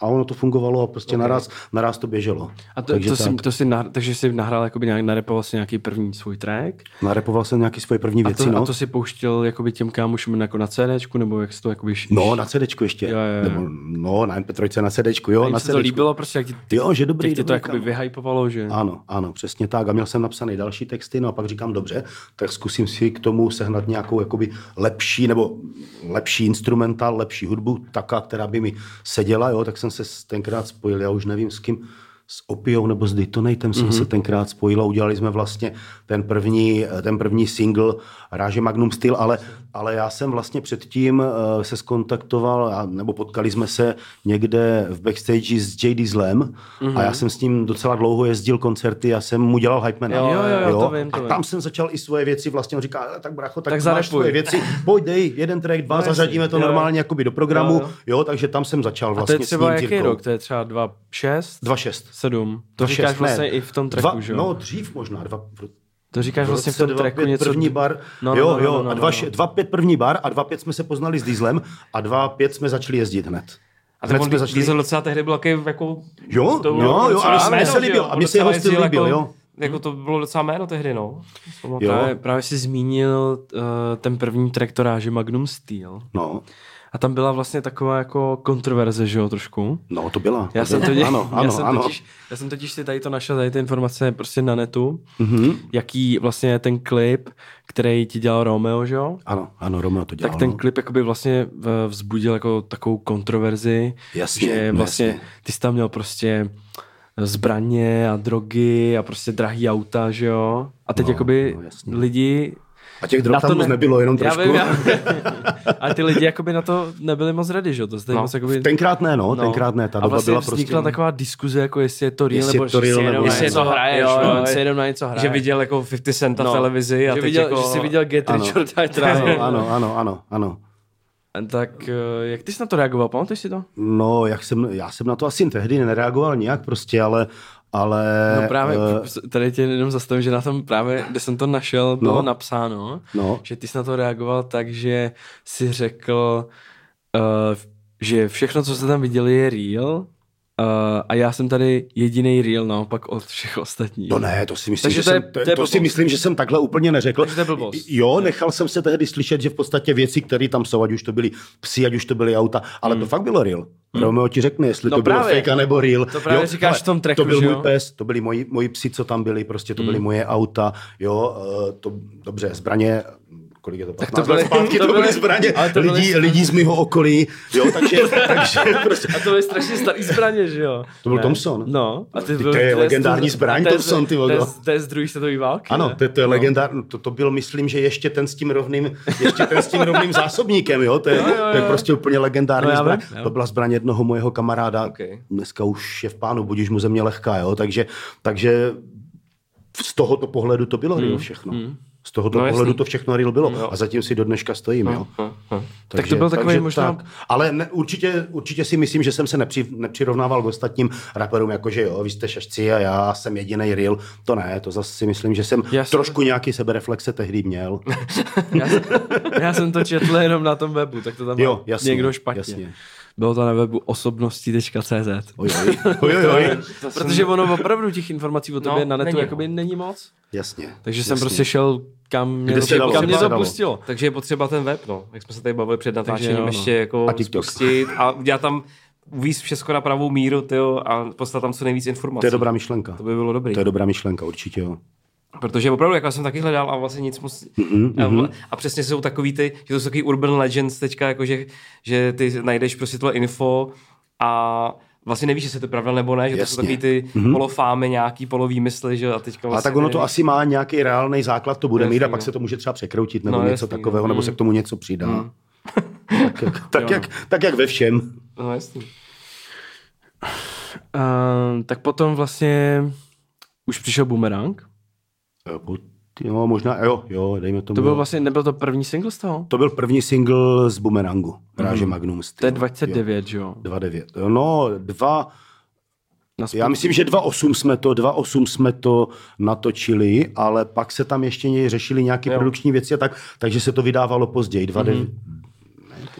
A ono to fungovalo a prostě okay. naraz, naraz to běželo. A to, Takže to, tak. jsi, to jsi nahr, takže jsi nahrál, jakoby nějak, narepoval si nějaký první svůj track Narepoval jsem nějaký svoje první a věci. to, no. a to si pouštěl jakoby těm kámošům jako na CDčku, nebo jak jsi to jakoby... š- No, na CDčku ještě. Jo, jo, jo. Nebo, no, na MP3 na CDčku, jo, a na se to líbilo prostě, jak ti, Jo, že dobrý, jak to jakoby vyhypovalo, že... Ano, ano, přesně tak. A měl jsem napsaný další texty, no a pak říkám, dobře, tak zkusím si k tomu sehnat nějakou jakoby lepší nebo lepší instrumentál, lepší hudbu, taká, která by mi seděla, jo, tak jsem se s- tenkrát spojil, já už nevím s kým, s Opiou nebo s Detonatem jsem mm-hmm. se tenkrát spojil a udělali jsme vlastně ten první, ten první single Ráže Magnum Steel, ale, ale já jsem vlastně předtím uh, se skontaktoval, nebo potkali jsme se někde v backstage s J. Dieslem mm-hmm. a já jsem s ním docela dlouho jezdil koncerty, já jsem mu dělal hype Jo, jo, jo, jo. To vím, to a vím. tam jsem začal i svoje věci, vlastně on říká, tak bracho, tak, Tak máš zarepuj. svoje věci, pojď dej, jeden track, dva, No, zařadíme to Jo, normálně jakoby do programu, Jo, jo, jo. takže tam jsem začal A vlastně to je třeba s ním jaký Jirkou. rok? To je třeba 2.6? 2.6. 7. To 2.6, říkáš vlastně ne. i v tom tracku, dva, že jo? No, dřív možná. Dva, to říkáš v vlastně v tom tracku 2.5 něco... první bar, No, no, no, jo, no, jo, no, no, a no. 2.5 2.5 první bar a 2.5 jsme se poznali s Dieslem a 2.5 jsme začali jezdit hned. A hned ten jsme začali... Diesel docela tehdy byl jako... Jo, to jo, jo, a mně se líbil, a mně se jeho styl líbil, jako, jo. Jako to bylo docela jméno tehdy, no. Jo. Právě, právě si zmínil uh, ten první track to ráže Magnum Steel. No, A tam byla vlastně taková jako kontroverze, že jo, trošku. no, to byla. Já to jsem, totiž, ano, já, ano, jsem ano. totiž, já jsem totiž si tady to našel, tady ty informace prostě na netu, Mhm. jaký vlastně je ten klip, který ti dělal Romeo, že jo? Ano, ano, Romeo to dělal. Tak ten no. klip jakoby vlastně v- vzbudil jako takovou kontroverzi, Jasně, že vlastně jasně. ty jsi tam měl prostě zbraně a drogy a prostě drahý auta, že jo? A teď No, jakoby no, jasně. lidi A těch drog tam moc nebylo, jenom já trošku. vím, já, ale ty lidi jakoby na to nebyli moc ready, že jo? To No, moc jakoby... Tenkrát ne, no, tenkrát ne, ta a vlastně byla vznikla prostě... taková diskuze, jako jestli je to real, Jestli nebo je to že real, nebo jenom na ne. něco Jo, hraješ, jo, jo, si jenom na něco hraješ. Že viděl jako 50 Centa v televizi a že, viděl, jako... že jsi viděl Get Ano. Rich or Die. Ano, ano, ano, ano, ano. Tak eh, jak ty jsi na to reagoval, pamatuješ si to? No, jak jsem, já jsem na to asi tehdy nereagoval nijak prostě, ale, ale No právě, eh, tady tě jenom zastavím, že na tom právě, kde jsem to našel, bylo No. napsáno, No. že ty jsi na to reagoval tak, že si řekl, uh, že všechno, co jste tam viděli, je real, Uh, a já jsem tady jediný real naopak od všech ostatních. No ne, to si myslím, Takže že to je- jsem, to je to, to blbost. si myslím, že jsem takhle úplně neřekl. Takže to je blbost. Jo, nechal jsem se tehdy slyšet, že v podstatě věci, které tam jsou, ať už to byly psi, ať už to byly auta, ale to fakt bylo real. Romeo ti řekne, jestli Hmm. No to bylo právě. fake nebo real. To právě říkáš ale v tom tracku, To byl že můj jo? Hmm. pes, to byli moji, moji psi, co tam byli, prostě to byly moje auta, jo, eh, to, dobře, zbraně, kolik je to, 15 to byly- zpátky, to to byly byly- zbraně. ale to byly- lidí, lidí z mého okolí, jo, takže, takže prostě, A to je strašně starý zbraně, že jo? To byl Ne? Thompson. No. A ty Ty- byl, to je legendární z- zbraň, a to je z- Thompson, ty z- to je z druhé světové války, Ano, to, to je legendární, to, to byl, myslím, že ještě ten s tím rovným, ještě ten s tím rovným zásobníkem, jo, to je, Jo, jo, to je prostě úplně legendární No, zbraň. To byla zbraň jednoho mojeho kamaráda, dneska už je v pánu, budíš mu země lehká, jo, takže, takže z tohoto pohledu to bylo real všechno. Z tohoto No, pohledu jasný. to všechno real bylo a zatím si do dneška stojím, jo. Tak to byl takový možná- Tak. Ale ne, určitě, určitě si myslím, že jsem se nepři, nepřirovnával k ostatním raperům, jakože jo, vy jste šašci a já jsem jediný real. To ne, to zase si myslím, že jsem Já jsem- trošku nějaký sebereflexe tehdy měl. Já, jsem, já jsem to četl jenom na tom webu, tak to tam Jo, má jasně, někdo špatně. jasně. Bylo to na webu osobnosti.cz. Oj, oj, oj, oj, oj. Protože ono opravdu těch informací o tobě No, na netu není, jakoby není moc. Jasně. Takže jsem jasně. prostě šel kam mě, Kde to, dalo, kam mě to dalo. pustilo. Takže je potřeba ten web, no. Jak jsme se tady bavili před natáčením, jo, no. ještě jako A TikTok. spustit a udělat tam uvíct všechno na pravou míru tyjo, a poslat tam co nejvíc informací. To je dobrá myšlenka. To by bylo dobrý. To je dobrá myšlenka, určitě jo. Protože opravdu, jako já jsem taky hledal a vlastně nic moc... Mm-hmm. A, a přesně jsou takový ty, že to jsou takový urban legends teďka, jako že, že ty najdeš prostě tohle info a vlastně nevíš, jestli to je pravda nebo ne, že to jsou Jasně. takový ty mm-hmm. polofámy, nějaký polovýmysly, že a teďka A vlastně tak ono to asi má nějaký reálný základ, to bude Jasný, mít a pak no. se to může třeba překroutit nebo No, něco jasný, takového, no. nebo se k tomu něco přidá. tak, jak, tak, jak, tak jak ve všem. No jasný. Uh, tak potom vlastně už přišel Boomerang. Po- Jo, možná, jo, jo, dejme tomu. To byl jo. vlastně, nebyl to první single z toho? to byl první single z Boomerangu, Ráže Magnum To Steel. je 29, že jo? 2.9. No, dva, já myslím, že 2.8 jsme to, 2.8 jsme to natočili, ale pak se tam ještě řešili nějaké produkční věci a tak, takže se to vydávalo později, 2.9.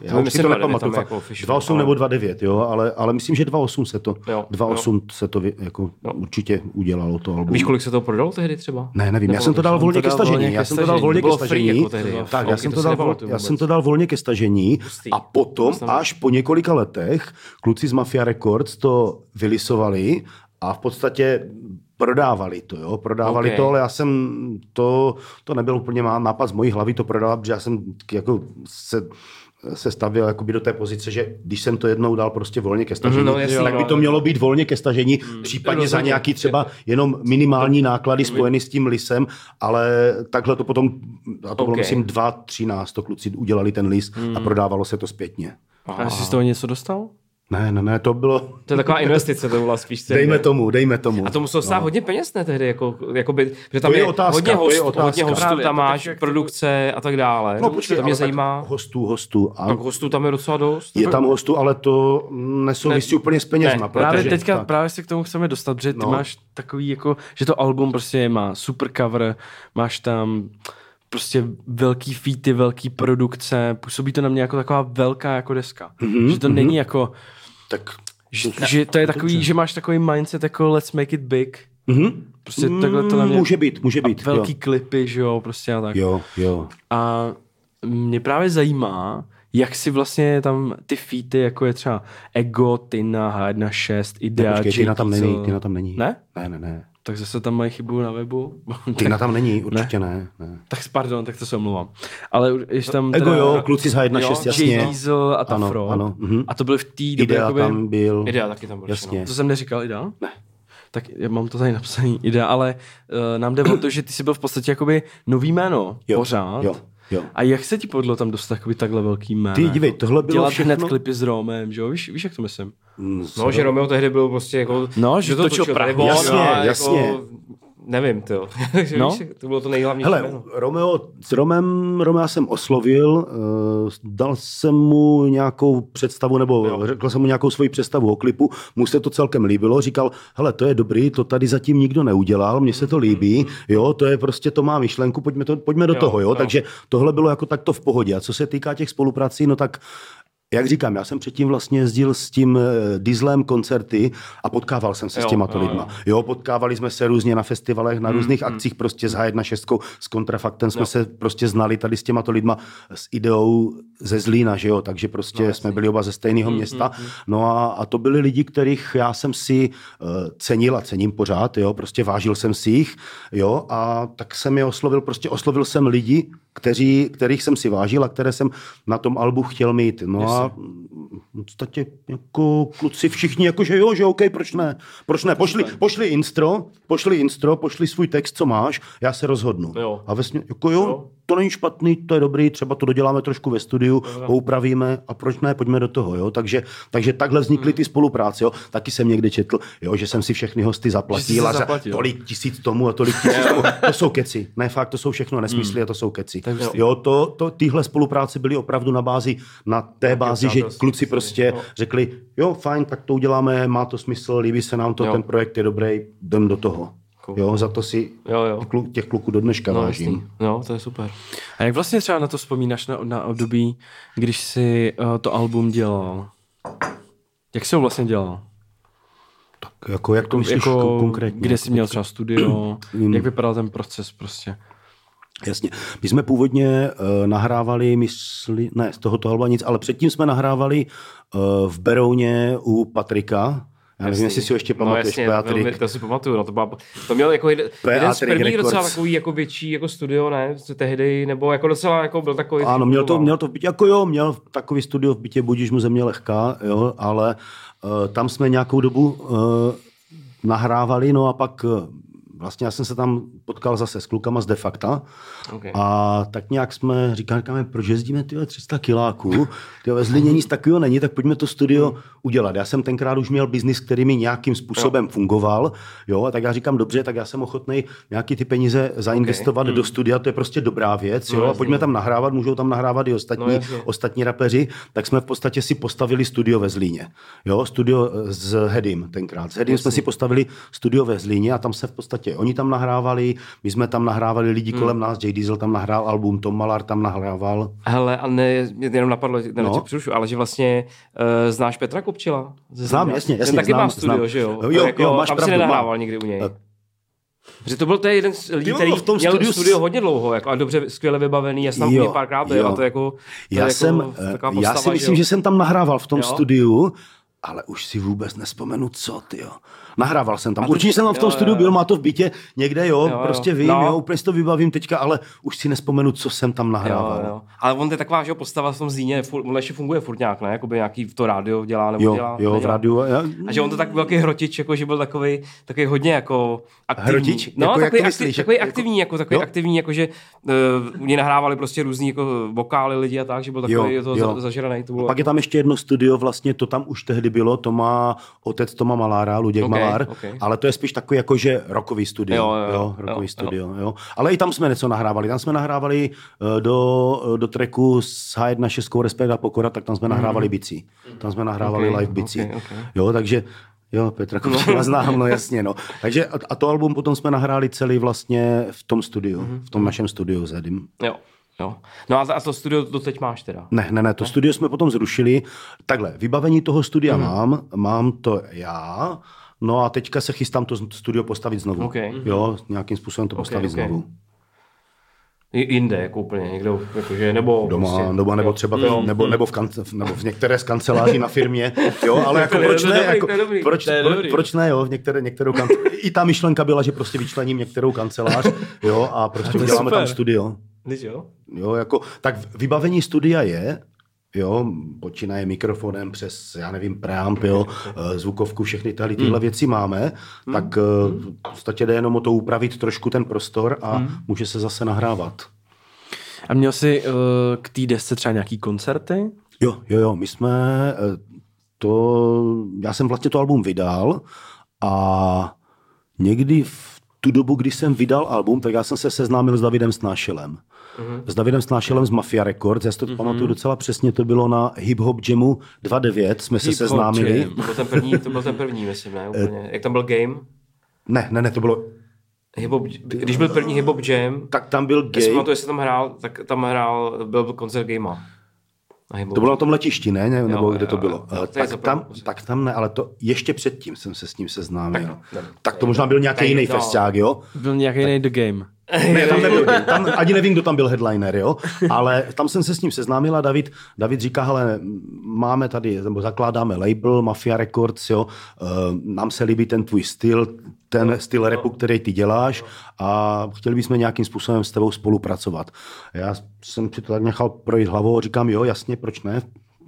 Já To myslím to 2.9 nepamatuju. jako official, 2.8 ale- nebo 2.9, jo, ale, ale myslím, že 2.8 se to, Jo, 2.8 se to jako určitě udělalo to album. Víš, kolik se to prodalo tehdy třeba? Ne, nevím, já jsem to dal volně to ke stažení. Já jsem to dal volně To ke stažení. jo. Tak, já to jsem to dal, já jsem to dal volně ke stažení a potom To až po několika letech kluci z Mafia Records to vylisovali a v podstatě prodávali to, jo, prodávali Ok. to, ale já jsem to, to nebyl úplně má nápad z mojí hlavy to prodávat, protože já jsem jako se se stavěl jakoby do té pozice, že když jsem to jednou dal prostě volně ke stažení, Mhm, no, jasně, tak by no. to mělo být volně ke stažení, případně za nějaký třeba jenom minimální náklady spojený s tím lisem, ale takhle to potom, a to bylo Ok. myslím 2.13, to kluci udělali ten lis a prodávalo se to zpětně. A jsi z toho něco dostal? Ne, ne, ne, to bylo, To je taková investice, to byla spíš. dejme tomu, dejme tomu. A to muselo stát hodně peněz, ne tehdy, jako, jakoby, že tam To je je, otázka, hodně to je hostů, otázka. hodně hostů Právě, tam máš, tak, jak to- produkce a tak dále. No počkej, to mě zajímá. Tak hostů, hostů. A Tak hostů tam je docela dost. je tam hostů, ale to nesouvisí Ne. úplně s penězma. Ne, Právě protože- teďka, tak. právě se k tomu chceme dostat, protože ty No. máš takový jako, že to album prostě má super cover, máš tam prostě velký featy, velký produkce, působí to na mě jako taková velká jako deska. Mm-hmm, že to mm-hmm. není jako, tak že, že to je takový, že máš takový mindset jako let's make it big. Mhm. Prostě takhle to na mě... Může být, může být. a velký jo. klipy, že jo, prostě a tak. Jo, jo. A mě právě zajímá, jak si vlastně tam ty featy, jako je třeba Ego, Tina, H16, Idea, Počkej, Tina tam není. Tina tam není. Ne? Ne, ne, ne. Tak zase tam mají chybu na webu. Tina tam není, určitě ne. ne. tak pardon, tak to se omlouvám. Ale ještě tam Ego jo, kluci z H1.6, jo, jasně. Jay Diesel a ta Ano, Fro. ano, mhm. A to byl v té době, Idea jakoby, tam byl. Idea taky tam byl. Jasně. to jsem neříkal, Idea? Ne. Tak já mám to tady napsaný, Idea, ale uh, nám jde o to, že ty jsi byl v podstatě jakoby nový jméno Jo, pořád. jo, jo. A jak se ti podlo tam dostat jakoby takhle velký jméno? Ty, dívej, tohle bylo Dělat všechno- hned klipy s Romem, že jo? Víš, víš, jak to myslím? Mm, No, že Romeo tehdy byl prostě jako... No, že to točil točil on Jasně, jasně. Jako, nevím, ty jo. No. to bylo to nejhlavnější Hele, jméno. Romeo, s Romem, Romea jsem oslovil, uh, dal jsem mu nějakou představu, nebo jo. řekl jsem mu nějakou svoji představu o klipu, mu se to celkem líbilo, říkal, hele, to je dobrý, to tady zatím nikdo neudělal, mně se to líbí, jo, to je prostě, to má myšlenku, pojďme, to, pojďme do Jo, toho, jo? jo. takže tohle bylo jako takto v pohodě. A co se týká těch spoluprací, no tak jak říkám, já jsem předtím vlastně jezdil s tím eh, Dieslem koncerty a potkával jsem se Jo, s těma jo, to jo. lidma. Jo, potkávali jsme se různě na festivalech, na různých akcích prostě s H1.6, s kontrafaktem jsme Jo. se prostě znali tady s těma to lidma s ideou ze Zlína, že jo, takže prostě no, jsme byli oba ze stejného města. No a, a to byli lidi, kterých já jsem si uh, cenil a cením pořád, jo, prostě vážil jsem si jich, jo, a tak jsem je oslovil, prostě oslovil jsem lidi, kteří, kterých jsem si vážil a které jsem na tom albu chtěl mít. No a v podstatě jako kluci všichni jako, že jo, že OK, proč ne? Proč ne? Pošli, pošli instro, pošli instro, pošli svůj text, co máš, já se rozhodnu. Jo. A vesmě, jako jo, Jo. to není špatný, to je dobrý, třeba to doděláme trošku ve studiu, poupravíme a proč ne, pojďme do toho, jo. Takže, takže takhle vznikly ty spolupráce, jo. Taky jsem někde četl, jo, že jsem si všechny hosty zaplatil, a za zaplatil. tolik tisíc tomu a tolik tisíc tomu. To jsou keci. Ne, fakt, to jsou všechno nesmysly a to jsou keci. Jo, to, to, tyhle spolupráce byly opravdu na bázi, na té bázi, že přátelství, kluci prostě jo. řekli, jo, fajn, tak to uděláme, má to smysl, líbí se nám to, Jo. ten projekt je dobrý, jdem do toho. Jo, za to si Jo, jo. těch klu- těch kluků do dneška No, vážím. jasný. no, to je super. A jak vlastně třeba na to vzpomínáš na, na období, když jsi uh, to album dělal? Jak jsi ho vlastně dělal? Tak jako, jak to myslíš jako, ko- konkrétně? Kde jsi měl třeba studio? jak vypadal ten proces prostě? Jasně. My jsme původně uh, nahrávali, mysli, ne, z tohoto alba nic, ale předtím jsme nahrávali uh, v Berouně u Patrika. Já nevím, jestli si ho ještě pamatuješ, no, jasně, velmi, to si pamatuju, no, to, byla, to měl jako jeden, jeden z prvních Records. docela takový jako větší jako studio, ne, co tehdy, nebo jako docela jako byl takový. Ano, měl to, měl to v bytě, jako jo, měl takový studio v bytě, budíš mu země lehká, jo, ale uh, tam jsme nějakou dobu uh, nahrávali, no a pak uh, vlastně já jsem se tam potkal zase s klukama z Defakta Okay. a tak nějak jsme říkali, říkáme, proč jezdíme tyhle 300 kiláků, tyhle ve Zlíně nic takového není, tak pojďme to studio udělat. Já jsem tenkrát už měl biznis, který mi nějakým způsobem fungoval, jo, a tak já říkám, dobře, tak já jsem ochotný nějaký ty peníze zainvestovat do studia, to je prostě dobrá věc, jo, a pojďme tam nahrávat, můžou tam nahrávat i ostatní, No, ostatní rapeři, tak jsme v podstatě si postavili studio ve Zlíně. Jo, studio eh, s Hedim tenkrát. S Hedim jsme si postavili studio ve Zlíně a tam se v podstatě, oni tam nahrávali, my jsme tam nahrávali lidi Hmm. kolem nás, J. Diesel tam nahrál album, Tom Malar tam nahrával. Hele, a ne, mě jenom napadlo, ne, No. přerušu, ale že vlastně uh, znáš Petra Kopčila? Znám, Zlína? jasně, Ten jasně, taky má znám, studio, znám. že jo? Jo, jako, jo, máš tam pravdu, si má. nenahrával nikdy u něj. Že to byl to jeden z lidí, který v tom měl studiu studio hodně dlouho, jako, a dobře, skvěle vybavený, já jsem tam Jo, párkrát byl, jo. a to je jako, to Já, je jsem, jako eh, taková já postava, si myslím, jo. že jsem tam nahrával v tom Jo. studiu ale už si vůbec nespomenu, co, ty jo. Nahrával jsem tam. Určitě jsem tam v tom studiu byl, má to v bytě někde, jo, jo. prostě vím, No. jo, úplně si to vybavím teďka, ale už si nespomenu, co jsem tam nahrával. Jo, jo. Ale on je taková, že jo, postava v tom zíně, on ještě funguje furt nějak, ne? Jakoby nějaký to rádio dělá nebo Jo, dělá. jo, v rádiu. Já, A že on to tak velký hrotič, jako že byl takový, takový hodně jako aktivní. Hrotič? No, Jako jak takový, to aktiv, myslíš? takový Jako- aktivní, jako takový Jo? aktivní, jako že uh, oni nahrávali prostě různý jako vokály lidi a tak, že byl takový Jo, to jo. za, zažraný. To bylo Pak je tam ještě jedno studio, vlastně to tam už tehdy bylo, to má otec Toma Malára, Luděk Ok, Malár, ok. ale to je spíš takový jakože rokový studio. Jo, jo, jo. rokový Jo, studio, jo. Ale i tam jsme něco nahrávali. Tam jsme nahrávali eh, do, do tracku s H1 Českou Respekt a Pokora, tak tam jsme nahrávali bicí. Tam jsme nahrávali Mhm. Ok, live bicí. ok, ok. Jo, takže Jo, Petra Kopčina znám, no jasně, no. Takže a, a to album potom jsme nahráli celý vlastně v tom studiu, Mhm. v tom našem studiu s Edim. Jo, jo. No a, a to studio to teď máš teda. Ne, ne, ne, to studio jsme potom zrušili. Takhle, vybavení toho studia Mhm. mám, mám to já, no a teďka se chystám to studio postavit znovu. Ok. Jo, nějakým způsobem to postavit ok. znovu. Jinde, jako úplně, někdo, jakože, nebo... Doma, prostě, doma nebo jo. třeba v, nebo, nebo, v kance, nebo v některé z kanceláří na firmě, jo, ale jako proč ne, jako, proč, To je pro- dobrý. proč ne, jo, v některé, některou kance, i ta myšlenka byla, že prostě vyčlením některou kancelář, jo, a prostě je uděláme tam super. studio. Víš, jo? Jo, jako, tak vybavení studia je, jo, počínaje mikrofonem přes, já nevím, preamp, jo, eh, zvukovku, všechny tady tyhle Hmm. věci máme, tak eh, v podstatě jde jenom o to upravit trošku ten prostor a Hmm. může se zase nahrávat. A měl jsi uh, k té desce třeba nějaký koncerty? Jo, jo, jo, my jsme eh, to, já jsem vlastně to album vydal a někdy v tu dobu, kdy jsem vydal album, tak já jsem se seznámil s Davidem Snášelem. Mhm. S Davidem Snášelem z Mafia Records, já si to pamatuju docela přesně, to bylo na Hip Hop Jamu 2.9, jsme se Hip Hop seznámili. Jam. To byl ten první, to byl ten první, myslím, ne? Úplně. Jak tam byl game? Ne, ne, ne, to bylo, Hip-hop, když byl první hip-hop jam, tak tam byl já si gay, pamatuju, jestli tam hrál, tak tam hrál, byl koncert Gamea. To bylo na tom letišti, ne, ne nebo Jo, kde jo, to jo, bylo. jo, Eh, to tak, tam, tak tam ne, ale to ještě předtím jsem se s ním seznámil. Tak, ne. tak to možná byl nějaký jiný no. festiák, jo? Byl nějaký jiný The Game. Ne, tam nebyl, tam, ani nevím, kdo tam byl headliner, jo, ale tam jsem se s ním seznámil a David, David říká, hele, máme tady, nebo zakládáme label Mafia Records, jo, uh, nám se líbí ten tvůj styl, ten styl repu, který ty děláš a chtěli bychom nějakým způsobem s tebou spolupracovat. Já jsem si to tak nechal projít hlavou a říkám, jo, jasně, proč ne,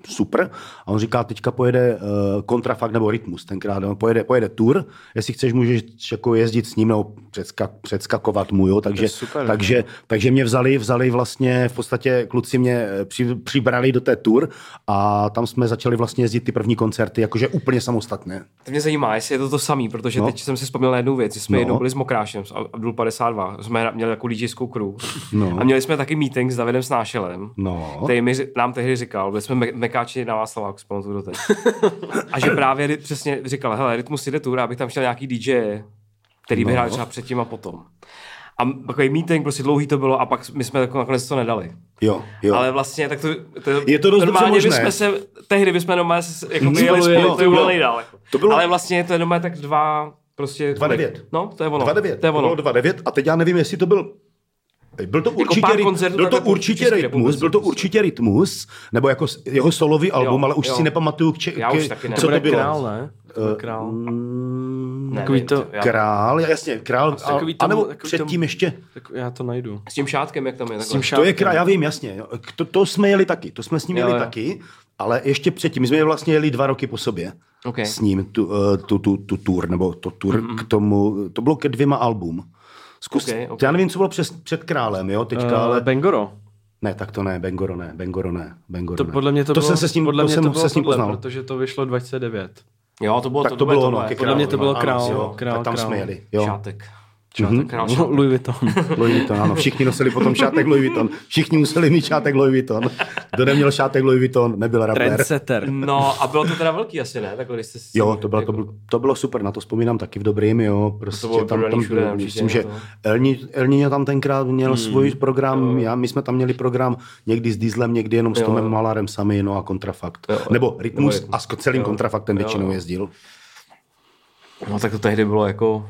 super. A on říká, teďka pojede uh, kontrafakt nebo rytmus, tenkrát on pojede, pojede tour, jestli chceš, můžeš jako jezdit s ním nebo předskak, předskakovat mu, jo, takže, super, takže, takže mě vzali, vzali vlastně, v podstatě kluci mě eh, při, přibrali do té tour a tam jsme začali vlastně jezdit ty první koncerty, jakože úplně samostatně. To mě zajímá, jestli je to to samý, protože No. no. teď jsem si vzpomněl na jednu věc. Jsme No. no. jednou byli s Mokrášem, s Abdul 52, jsme měli jako DJskou crew. No. A měli jsme taky meeting s Davidem Snášelem, No. který mi, nám tehdy říkal, byli jsme me- mekáči na Václaváku, si pamatuju doteď. A že právě přesně říkal, hele, Rytmus jde tour, abych tam chtěl nějaký DJ, který by No. hrál třeba předtím a potom. A takový meeting, prostě dlouhý to bylo a pak my jsme jako nakonec to nedali. Jo, jo. Ale vlastně tak to, to Je to dost dobře normálně možné. bychom se, tehdy bychom doma se, jako Spolu jeli spolu, to bylo nejdál. Jako. To bylo- Ale vlastně to je doma tak dva, prostě... 2,9. No, to je ono. 2,9. To je ono. bylo 2,9 a teď já nevím, jestli to byl byl to určitě, pár ryt- koncertů byl to po určitě rytmus, byl to určitě rytmus, nebo jako jeho solový album, ale už jo. si nepamatuju, k če, Já k, už taky ne. co To bylo. král, ne? To bude král. Mm, Ne, Takový nevím, to- já- Král, jasně, král, a, takový tomu- anebo takový předtím tomu- ještě, Tak já to najdu. S tím šátkem, jak tam je. S tím to je šátkem. král, já vím, jasně, jo. To, to jsme jeli taky, to jsme s ním Jo, jeli jo. taky, ale ještě předtím, my jsme vlastně jeli dva roky po sobě Ok. s ním, tu, eh, tu, tu, tu tour, nebo to tour k tomu, to bylo ke dvěma album. Zkus, Ok, ok. já nevím, co bylo přes, před králem, jo, teďka, Uh, ale... Bengoro. Ne, tak to ne, Bengoro ne, Bengoro ne, Bengoro To ne. podle mě to, to bylo, jsem se s ním, podle to mě jsem to bylo se s ním poznal. protože to vyšlo 29. Jo, to bylo Tak to, to bylo tohle, ke Podle mě to bylo Ano, král, jo, král, tak tam král. jsme jeli, jo. Šátek. Mhm. král šátek. Louis Vuitton. Louis Vuitton, ano, všichni nosili potom šátek Louis Vuitton. Všichni museli mít šátek Louis Vuitton. Kdo neměl šátek Louis Vuitton, nebyl rapper. Trendsetter. No a bylo to teda velký asi, ne? Takhle, když jste si Jo, to bylo, to, bylo, to bylo super, na to vzpomínám taky v dobrým, jo. Prostě bylo tam, prodaný tam všude, myslím, že to. Elni, tam tenkrát měl hmm. svůj program, já, my jsme tam měli program někdy s Dieslem, někdy jenom s Jo, Tomem jo. Malárem sami, no a kontrafakt. Jo, Nebo Rytmus Rytmus. a s celým Jo. kontrafaktem Jo, většinou jo. jezdil. No tak to tehdy bylo jako...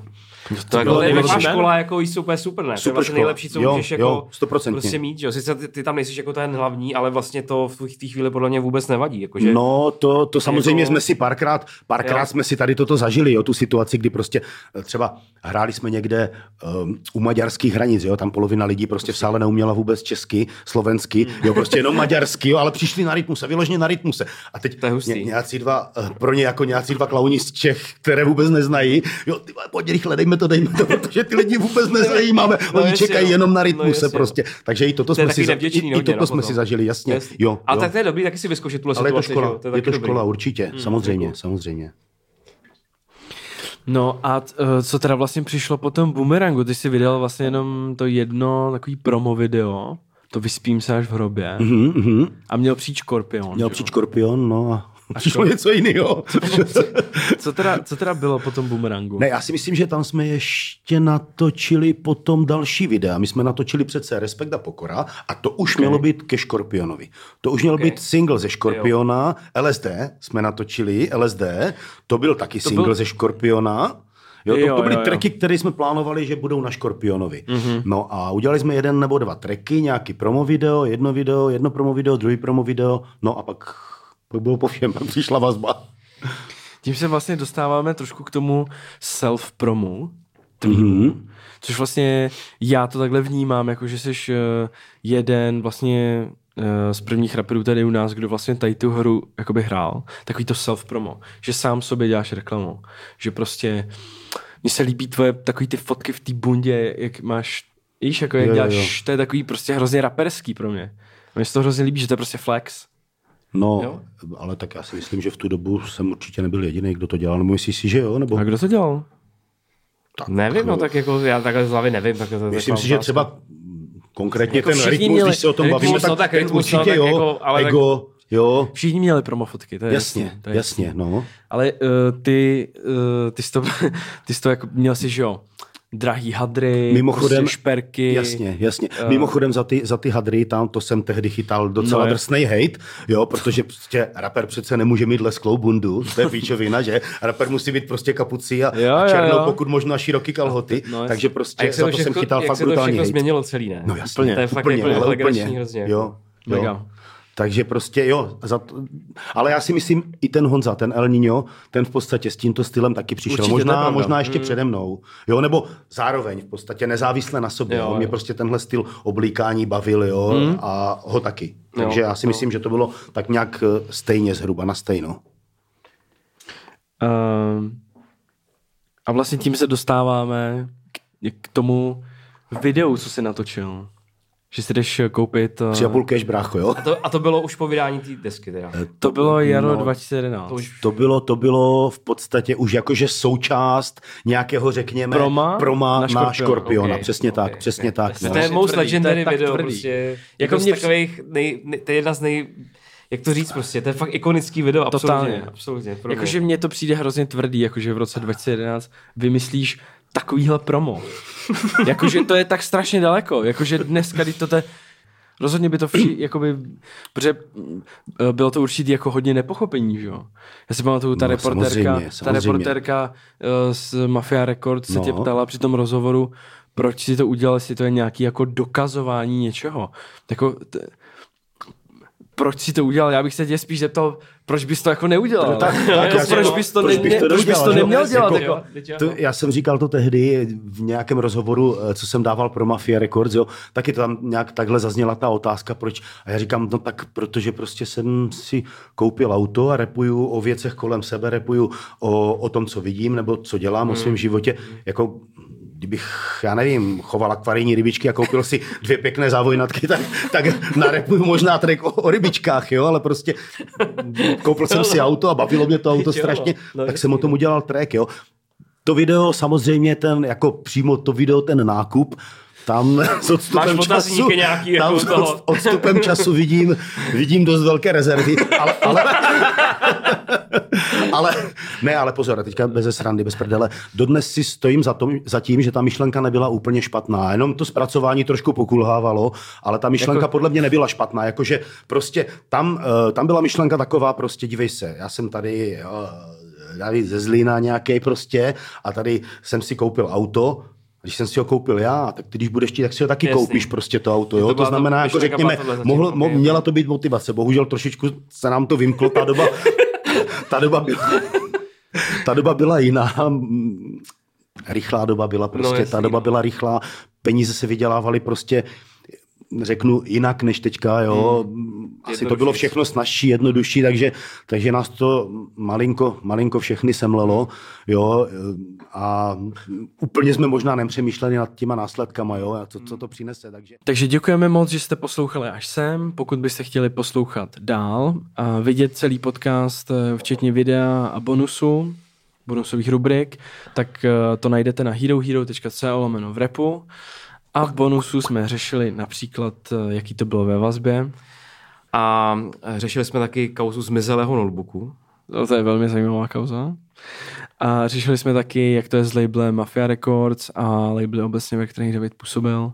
To jako bylo největší největší škola jako jí úplně super, ne? to je Super vlastně škola. nejlepší, co Jo, můžeš jo, jako stoprocentně. prostě mít, že jo. Sice ty, ty, tam nejsi jako ten hlavní, ale vlastně to v té chvíli podle mě vůbec nevadí. Jakože, No, to, to samozřejmě jako- jsme si párkrát, párkrát Jo. jsme si tady toto zažili, jo, tu situaci, kdy prostě eh, třeba hráli jsme někde um, u maďarských hranic, jo, tam polovina lidí prostě v sále neuměla vůbec česky, slovensky, jo, prostě jenom maďarsky, jo, ale přišli na rytmuse, vyloženě na rytmuse. A teď To je hustý. ně, nějací dva, eh, pro ně jako nějací dva klauni z Čech, které vůbec neznají, jo, ty pojď rychle, dejme to, dejme to, protože ty lidi vůbec nezajímáme, No oni čekají no. jenom na No rytmuse no. prostě. Takže i toto To jsme si, za- i, i toto no, jsme si zažili, jasně, Jasně. jo. A jo. tak to je dobrý taky si vyzkoušet tuhle Ale je to situaci, že jo. škola, To je, je to škola určitě, samozřejmě, samozřejmě. No a t, eh, co teda vlastně přišlo po tom boomerangu? Ty jsi vydal vlastně jenom to jedno takový promo video, to vyspím se až v hrobě. Mhm, mhm. A měl přijít Škorpion. Měl přijít jo? škorpion, no a přišlo něco jiného. Co teda, co teda bylo po tom boomerangu? Ne, já si myslím, že tam jsme ještě natočili potom další videa. My jsme natočili přece Respekt a pokora a to už okay. mělo být ke Škorpionovi. To už měl Ok. být single ze Škorpiona, LSD jsme natočili, LSD, to byl taky single byl- ze Škorpiona. Jo, to, Jo, to byly jo, jo. tracky, které jsme plánovali, že budou na Škorpionovi. Mm-hmm. No a udělali jsme jeden nebo dva tracky, nějaký promo video, jedno video, jedno promo video, druhý promo video, no a pak, pak bylo po všem, pak přišla vazba. Tím se vlastně dostáváme trošku k tomu self-promu, Mhm. mm-hmm. což vlastně já to takhle vnímám, jako že jsi eh, jeden vlastně eh, z prvních raperů tady u nás, kdo vlastně tady tu hru jakoby hrál, takový to self-promo, že sám sobě děláš reklamu, že prostě mně se líbí tvoje takový ty fotky v té bundě, jak máš, víš, jako jak jo, děláš, jo. to je takový prostě hrozně raperský pro mě. Mně se to hrozně líbí, že to je prostě flex. No, Jo? ale tak já si myslím, že v tu dobu jsem určitě nebyl jediný, kdo to dělal. Nebo myslíš si, že jo? Nebo... A kdo to dělal? Nevím, no tak jako já takhle z hlavy nevím. Tak to Myslím si, že třeba konkrétně Jako ten rytmus, měli- když se o tom rytmus, bavíme, no tak, tak ten rytmus, no určitě tak jo, jako- ale tak- ego, jo, Všichni měli promofotky, to je jasně, jasný, to je jasně, no. Ale uh, ty, uh, ty, jsi to, ty jsi to jako, měl si, že jo, drahý hadry, Mimochodem, prostě šperky. Jasně, jasně. Mimochodem za ty, za ty hadry tam to jsem tehdy chytal docela No, drsnej hate, jo, protože prostě rapper přece nemůže mít lesklou bundu, to je píčovina, že? Rapper musí být prostě kapucí a, Jo, a jo, černou, jo. pokud možno široké kalhoty, No, jasně. takže prostě jak za to to jsem všechno, chytal jak fakt se to brutální všechno hate. změnilo celý, ne? No jasně, To je fakt úplně, úplně ale legrační úplně, hrozně. jo. Mega. Takže prostě jo, za to, ale já si myslím, i ten Honza, ten El Niño, ten v podstatě s tímto stylem taky přišel. Určitě, možná, možná ještě mm. přede mnou. Jo, nebo zároveň v podstatě nezávisle na sobě. Jo, Jo, Mě prostě tenhle styl oblíkání bavil, jo, mm. a ho taky. Takže Jo, já si jo. myslím, že to bylo tak nějak eh, stejně zhruba na stejno. Uh, a vlastně tím se dostáváme k, k tomu videu, co jsi natočil. Že si jdeš koupit... Uh, Tři a půl cash, brácho, jo. A to, a to bylo už po vydání té desky teda. to bylo jaro no, 2011. To už To bylo, to bylo v podstatě už jakože součást nějakého, řekněme, Proma proma na na, Škorpiona. na škorpiona. Ok, Přesně ok, tak, ok. přesně tak. To no. je most to je legendary tak video, tvrdý. prostě. Jako z mě- takových, nej, nej, to je jedna z nej, jak to říct prostě, to je fakt ikonický video, absolutně. Totálně. absolutně mě. Jakože mně to přijde hrozně tvrdý, jakože v roce 2011 vymyslíš takovýhle promo. jakože to je tak strašně daleko, jakože dneska, když to te, rozhodně by to vši, jakoby, protože mm, bylo to určitě jako hodně nepochopení, že jo. Já si pamatuju, ta No, reportérka, samozřejmě, ta samozřejmě. reportérka eh, z Mafia Records se No. tě ptala při tom rozhovoru, proč si to udělal, jestli to je nějaký jako dokazování něčeho. Jako, t- proč si to udělal? Já bych se tě spíš zeptal, proč bys to jako neudělal? tak, tak, jako, proč jsem- bys to, proč ne, bych to proč bys to neměl dělat? Jako- Jako, To, no. já jsem říkal to tehdy v nějakém rozhovoru, eh, co jsem dával pro Mafia Records, jo, taky tam nějak takhle zazněla ta otázka, proč. A já říkám, no tak protože prostě jsem si koupil auto a repuju o věcech kolem sebe, repuju o, o tom, co vidím nebo co dělám Hmm. o svém životě. Jako kdybych, já nevím, choval akvarijní rybičky a koupil si dvě pěkné závojnatky, tak, tak narepuju možná track o, o rybičkách, jo, ale prostě koupil jsem si auto a bavilo mě to auto strašně, no tak jsem o tom udělal track, jo. To video samozřejmě ten, jako přímo to video, ten nákup, tam s odstupem Máš času, nějaký tam jako s toho. od- odstupem času vidím, vidím dost velké rezervy, ale, ale, ale, ne, ale pozor, teďka bez srandy, bez prdele, dodnes si stojím za, tom, za tím, že ta myšlenka nebyla úplně špatná, jenom to zpracování trošku pokulhávalo, ale ta myšlenka Jako- podle mě nebyla špatná, jakože prostě tam, eh, tam byla myšlenka taková, prostě dívej se, já jsem tady, jo, tady ze Zlína nějaký prostě a tady jsem si koupil auto, když jsem si ho koupil já, tak ty, když budeš chtít, tak si ho taky Jasný. koupíš prostě to auto. Jo? to To, byla to to znamená, jako řekněme, mohlo, mo, měla to být motivace. Bohužel trošičku se nám to vymklo, ta doba, ta doba byla, ta doba byla jiná. Rychlá doba byla prostě, jasný, ta doba no. byla rychlá, peníze se vydělávaly prostě řeknu jinak než teďka, jo. Asi to bylo všechno snažší, jednodušší, takže, takže nás to malinko, malinko všechny semlelo, jo. A úplně jsme možná nepřemýšleli nad těma následkama, jo, a co, co to přinese, takže... Takže děkujeme moc, že jste poslouchali až sem. Pokud byste chtěli poslouchat dál a vidět celý podcast, eh, včetně videa a bonusu, bonusových rubrik, tak eh, to najdete na herohero.co lomeno v repu. A v bonusu jsme řešili například, eh, jaký to bylo ve vazbě. A eh, řešili jsme taky kauzu zmizelého notebooku. No, to je velmi zajímavá kauza. A řešili jsme taky, jak to je s labelem Mafia Records a labely obecně, ve kterých David působil.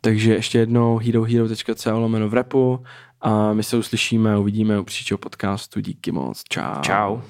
Takže ještě jednou herohero.co lomeno v repu a my se uslyšíme a uvidíme u příštího podcastu. Díky moc. Čau. Čau.